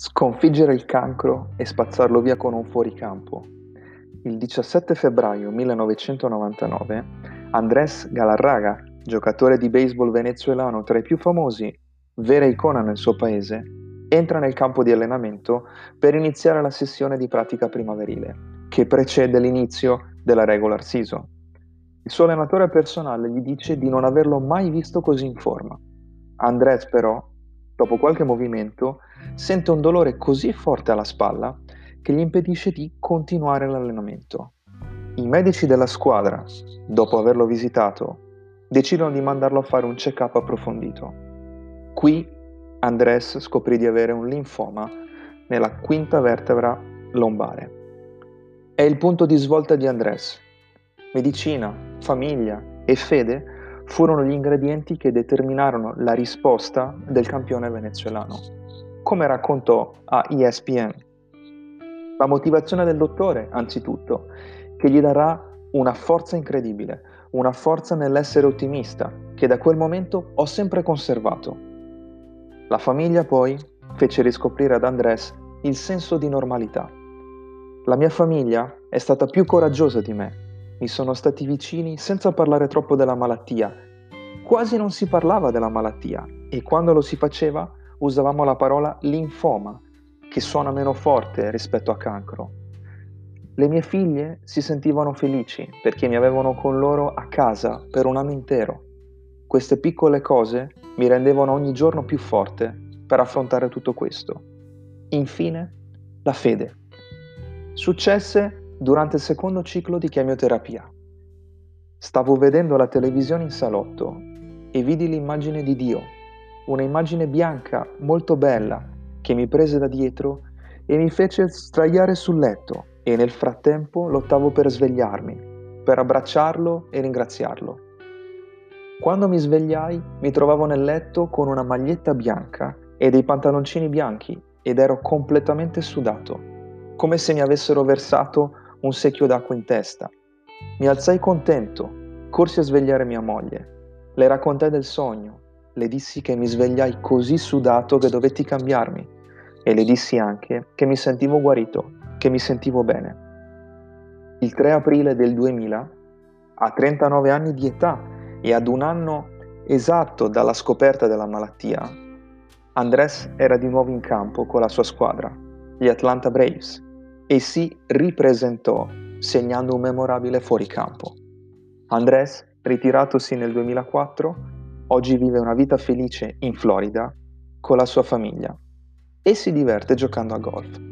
Sconfiggere il cancro e spazzarlo via con un fuoricampo. Il 17 febbraio 1999 Andrés Galarraga, giocatore di baseball venezuelano tra i più famosi, vera icona nel suo paese, entra nel campo di allenamento per iniziare la sessione di pratica primaverile, che precede l'inizio della regular season. Il suo allenatore personale gli dice di non averlo mai visto così in forma. Andrés però dopo qualche movimento, sente un dolore così forte alla spalla che gli impedisce di continuare l'allenamento. I medici della squadra, dopo averlo visitato, decidono di mandarlo a fare un check-up approfondito. Qui Andrés scoprì di avere un linfoma nella quinta vertebra lombare. È il punto di svolta di Andrés. Medicina, famiglia e fede furono gli ingredienti che determinarono la risposta del campione venezuelano, come raccontò a ESPN. La motivazione del dottore, anzitutto, che gli darà una forza incredibile, una forza nell'essere ottimista, che da quel momento ho sempre conservato. La famiglia poi fece riscoprire ad Andrés il senso di normalità. La mia famiglia è stata più coraggiosa di me mi sono stati vicini senza parlare troppo della malattia. Quasi non si parlava della malattia e quando lo si faceva usavamo la parola linfoma, che suona meno forte rispetto a cancro. Le mie figlie si sentivano felici perché mi avevano con loro a casa per un anno intero. Queste piccole cose mi rendevano ogni giorno più forte per affrontare tutto questo. Infine, la fede. Successe durante il secondo ciclo di chemioterapia. Stavo vedendo la televisione in salotto e vidi l'immagine di Dio, una immagine bianca molto bella che mi prese da dietro e mi fece sdraiare sul letto e nel frattempo lottavo per svegliarmi, per abbracciarlo e ringraziarlo. Quando mi svegliai mi trovavo nel letto con una maglietta bianca e dei pantaloncini bianchi ed ero completamente sudato, come se mi avessero versato un secchio d'acqua in testa. Mi alzai contento, corsi a svegliare mia moglie. Le raccontai del sogno, le dissi che mi svegliai così sudato che dovetti cambiarmi e le dissi anche che mi sentivo guarito, che mi sentivo bene. Il 3 aprile del 2000, a 39 anni di età e ad un anno esatto dalla scoperta della malattia, Andrés era di nuovo in campo con la sua squadra, gli Atlanta Braves e si ripresentò segnando un memorabile fuoricampo. Andrés, ritiratosi nel 2004, oggi vive una vita felice in Florida con la sua famiglia e si diverte giocando a golf.